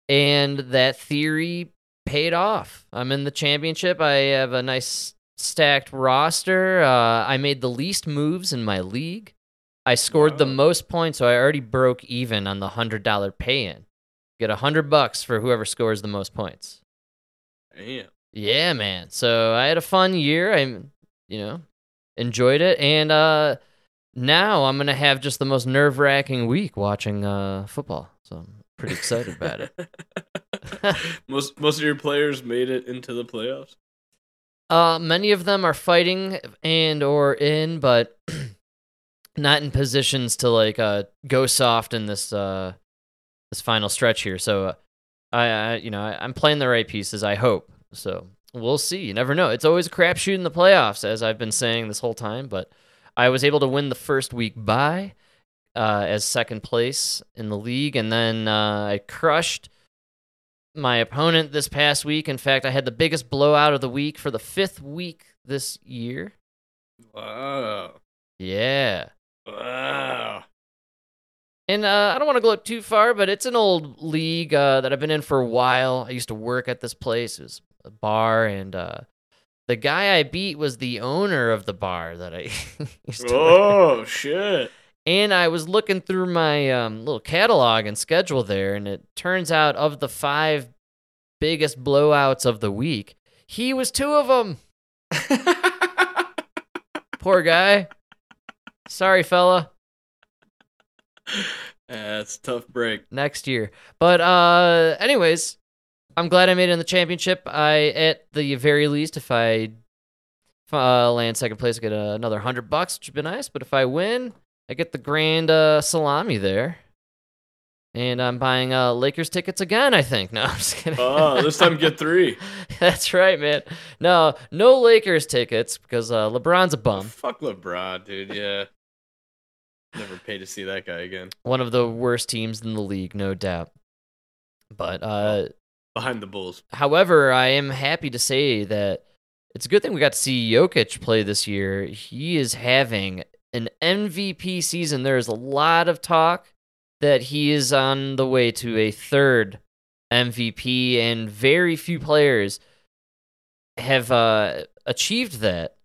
And that theory paid off. I'm in the championship. I have a nice stacked roster. Uh, I made the least moves in my league. I scored the most points, so I already broke even on the hundred dollar pay in. Get a hundred bucks for whoever scores the most points. damn. Yeah, man. So I had a fun year. I, you know, enjoyed it, and uh, now I'm gonna have just the most nerve wracking week watching uh football. So I'm pretty excited about it. most most of your players made it into the playoffs. Uh, many of them are fighting and or in, but not in positions to like uh go soft in this uh this final stretch here. So uh, I, I you know I, I'm playing the right pieces. I hope. So we'll see. You never know. It's always a crapshoot in the playoffs, as I've been saying this whole time. But I was able to win the first week by uh, as second place in the league, and then uh, I crushed my opponent this past week. In fact, I had the biggest blowout of the week for the fifth week this year. Wow. Yeah. Wow. And uh, I don't want to go up too far, but it's an old league uh, that I've been in for a while. I used to work at this place. It was a bar, and uh, the guy I beat was the owner of the bar that I used to work Oh shit. And I was looking through my um, little catalog and schedule there, and it turns out of the five biggest blowouts of the week, he was two of them. Poor guy. Sorry, fella. That's a tough break. Next year. But uh, anyways, I'm glad I made it in the championship. I, at the very least, if I uh, land second place, I get uh, another hundred bucks, which would be nice. But if I win, I get the grand uh, salami there. And I'm buying uh, Lakers tickets again, I think. No, I'm just kidding. Oh, this time get three. That's right, man. No, no Lakers tickets because uh, LeBron's a Oh, bum. fuck LeBron, dude. Yeah. Never pay to see that guy again. One of the worst teams in the league, no doubt. But uh, Behind the Bulls. However, I am happy to say that it's a good thing we got to see Jokic play this year. He is having an MVP season. There is a lot of talk that he is on the way to a third MVP, and very few players have uh, achieved that.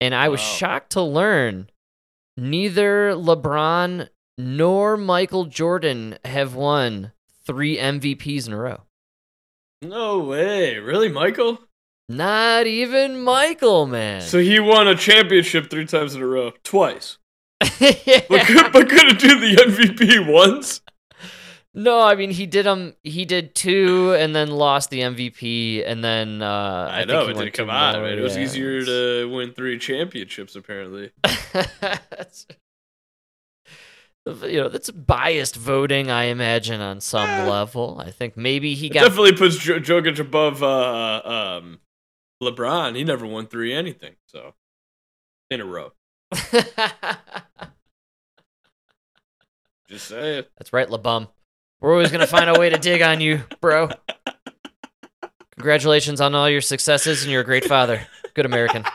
And I was Wow. shocked to learn neither LeBron nor Michael Jordan have won three MVPs in a row. No way. Really, Michael? Not even Michael, man. So he won a championship three times in a row. Twice. Yeah. But, could, but couldn't do the MVP once? No, I mean he did um he did two and then lost the MVP and then uh I, I, know, think it didn't come out. man. It was yeah. easier to win three championships, apparently. You know, that's biased voting, I imagine, on some Eh. level. I think maybe he got definitely puts jo- Jokic above uh, um, LeBron. He never won three anything, so in a row. Just saying. That's right, LeBum. We're always gonna find a way to dig on you, bro. Congratulations on all your successes, and you're a great father. Good American.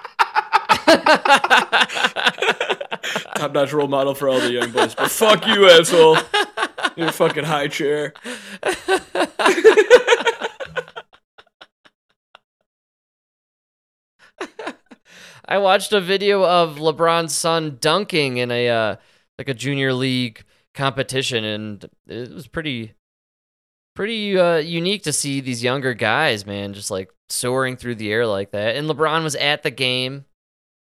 Top notch role model for all the young boys. But fuck you, asshole. You're a fucking high chair. I watched a video of LeBron's son dunking in a uh, like a junior league competition, and it was pretty pretty uh, unique to see these younger guys, man, just like soaring through the air like that. And LeBron was at the game,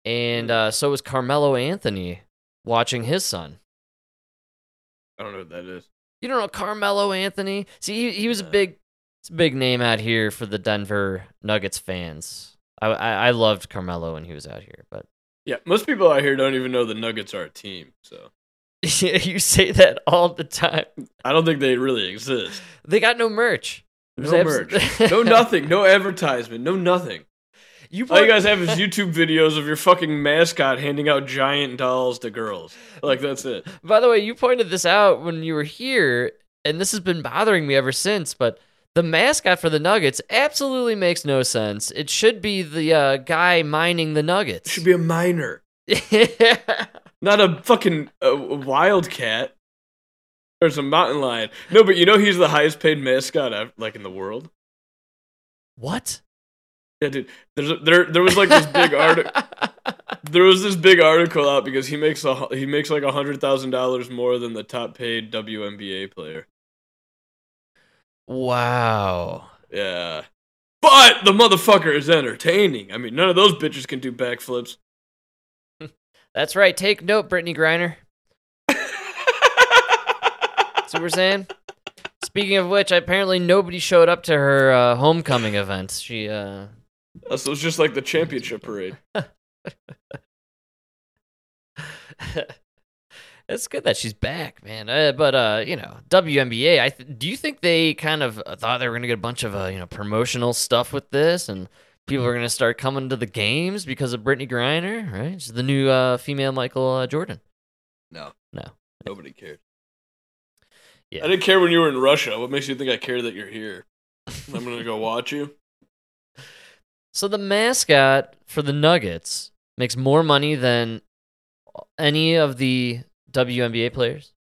and uh, so was Carmelo Anthony watching his son. I don't know what that is. You don't know Carmelo Anthony? See, he, he was a big, a big name out here for the Denver Nuggets fans. I, I I loved Carmelo when he was out here, but Yeah, most people out here don't even know the Nuggets are a team. So you say that all the time. I don't think they really exist. They got no merch. No merch, no nothing, no advertisement, no nothing. You All you guys have is YouTube videos of your fucking mascot handing out giant dolls to girls. Like that's it. By the way, you pointed this out when you were here, and this has been bothering me ever since. But the mascot for the Nuggets absolutely makes no sense. It should be the uh, guy mining the Nuggets. It should be a miner, not a fucking uh, wildcat. There's a mountain lion. No, but you know he's the highest paid mascot ev- like in the world. what? Yeah, dude. There's a, there there was like this big article. There was this big article out because he makes a he makes like a hundred thousand dollars more than the top paid WNBA player. wow. Yeah, but the motherfucker is entertaining. I mean, none of those bitches can do backflips. That's right. Take note, Brittney Griner. See what we're saying? Speaking of which, apparently nobody showed up to her uh, homecoming event. She uh, so it's just like the championship parade. it's good that she's back, man. Uh, but uh, you know, WNBA. I th- do you think they kind of thought they were gonna get a bunch of uh, you know promotional stuff with this, and people are gonna start coming to the games because of Brittney Griner, right? She's the new uh, female Michael uh, Jordan. No, No. nobody cared. Yeah. I didn't care when you were in Russia. What makes you think I care that you're here? I'm gonna go watch you. So the mascot for the Nuggets makes more money than any of the WNBA players.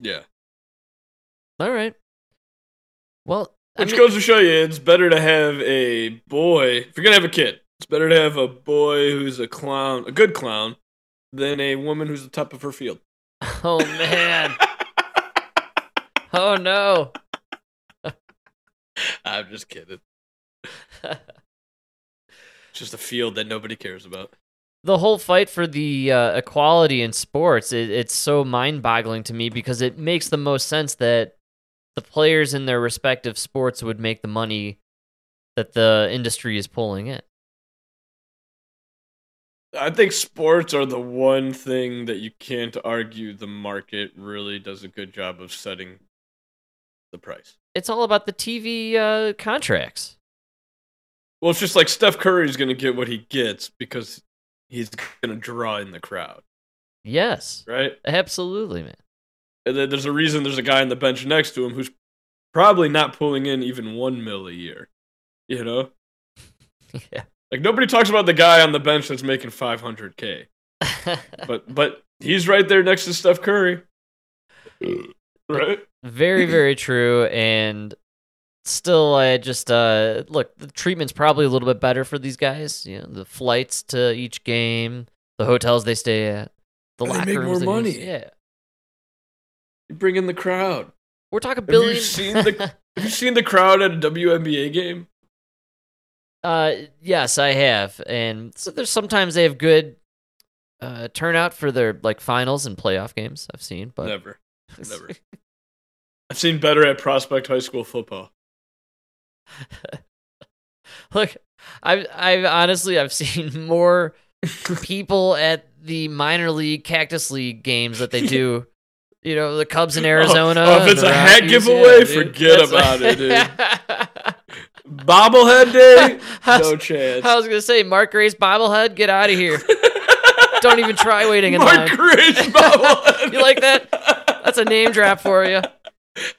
Yeah, All right. Well, I which mean- goes to show you, it's better to have a boy. If you're gonna have a kid, it's better to have a boy who's a clown, a good clown, than a woman who's the top of her field. oh man. oh no. I'm just kidding. It's just a field that nobody cares about. the whole fight for the uh, equality in sports it, it's so mind-boggling to me because it makes the most sense that the players in their respective sports would make the money that the industry is pulling in. I think sports are the one thing that you can't argue the market really does a good job of setting the price. it's all about the tv uh, contracts. Well, it's just like Steph Curry's going to get what he gets because he's going to draw in the crowd, yes. Right? absolutely man And then there's a reason there's a guy on the bench next to him who's probably not pulling in even one mil a year. You know? yeah Like nobody talks about the guy on the bench that's making 500k. But but he's right there next to Steph Curry. Right? very very true and still i just uh look the treatment's probably a little bit better for these guys you know the flights to each game the hotels they stay at the And they locker make rooms more they use. money. yeah You bring in the crowd. we're talking you billions seen the- Have you seen the crowd at a WNBA game? uh yes i have and so there's sometimes they have good uh turnout for their like finals and playoff games i've seen but Never. Never. I've seen better at Prospect High School football. Look, I've I've honestly I've seen more people at the minor league Cactus League games that they do. You know, the Cubs in oh, Arizona. oh, if it's a hat giveaway, yeah, forget That's- about it, dude. Bobblehead day? No chance. I was gonna say Mark Grace bobblehead, get out of here. Don't even try waiting in Mark line. Gray's bobblehead. You like that? That's a name drop for you.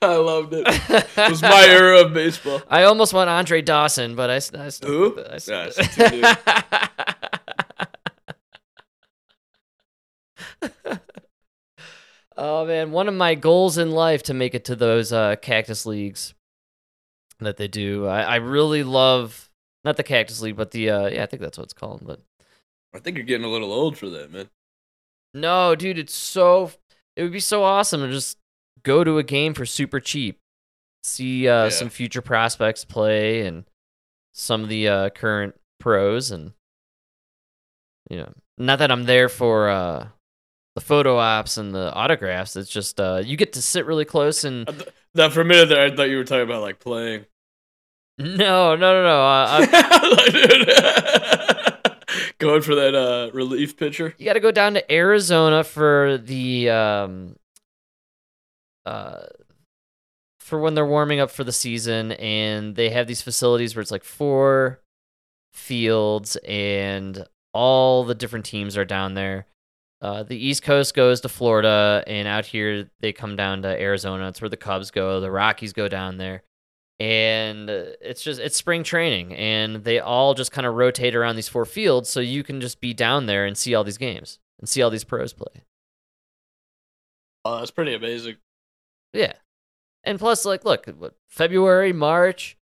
I loved it. It was my era of baseball. I almost want Andre Dawson, but I. stuck Who? with it. I s- Yeah, it's too new. Oh man, one of my goals in life to make it to those uh, cactus leagues that they do. I, I really love not the cactus league, but the uh, yeah, I think that's what it's called. But I think you're getting a little old for that, man. no, dude, it's so it would be so awesome to just go to a game for super cheap, see uh, Yeah. some future prospects play, and some of the uh, current pros, and you know, not that I'm there for uh, the photo ops and the autographs. It's just uh, you get to sit really close and. I th- Now for a minute there, I thought you were talking about like playing. No, no, no, no. Uh, I, Going for that uh, relief pitcher. you got to go down to Arizona for the um, uh, for when they're warming up for the season, and they have these facilities where it's like four fields, and all the different teams are down there. Uh, the East Coast goes to Florida, and out here they come down to Arizona. It's where the Cubs go. The Rockies go down there, and uh, it's just it's spring training, and they all just kind of rotate around these four fields, so you can just be down there and see all these games and see all these pros play. Oh, that's pretty amazing. Yeah. And plus, like, look, what, February, March,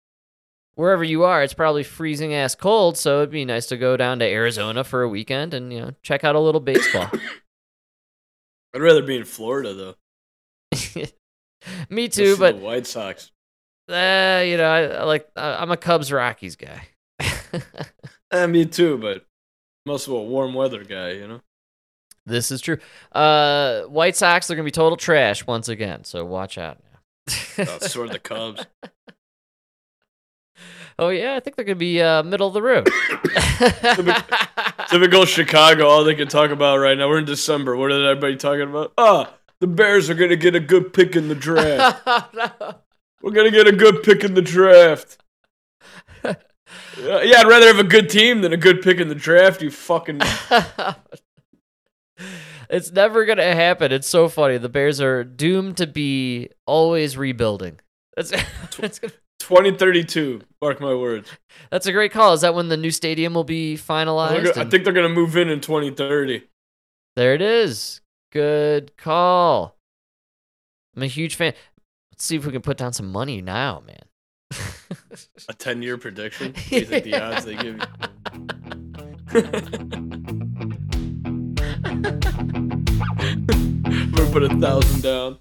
wherever you are, it's probably freezing ass cold. So it'd be nice to go down to Arizona for a weekend and, you know, check out a little baseball. I'd rather be in Florida though. Me too, but, the White Sox. uh, you know, I, I like, I, I'm a Cubs Rockies guy. Eh, me too, but I'm also a warm weather guy. You know. this is true. Uh, White Sox, they're going to be total trash once again. So watch out now. Oh, so are the Cubs. oh, yeah. I think they're going to be uh, middle of the road. Typical Chicago. All they can talk about right now. We're in December. What is everybody talking about? Ah, the Bears are gonna get a good pick in the draft. We're gonna get a good pick in the draft. Yeah, yeah, I'd rather have a good team than a good pick in the draft. You fucking. it's never gonna happen. It's so funny. The Bears are doomed to be always rebuilding. That's that's, gonna- 2032. Mark my words. that's a great call. Is that when the new stadium will be finalized? I think they're gonna move in in 2030. there it is. Good call. I'm a huge fan. Let's see if we can put down some money now, man. A 10 year prediction. You think the odds they give you? I'm gonna put a thousand down.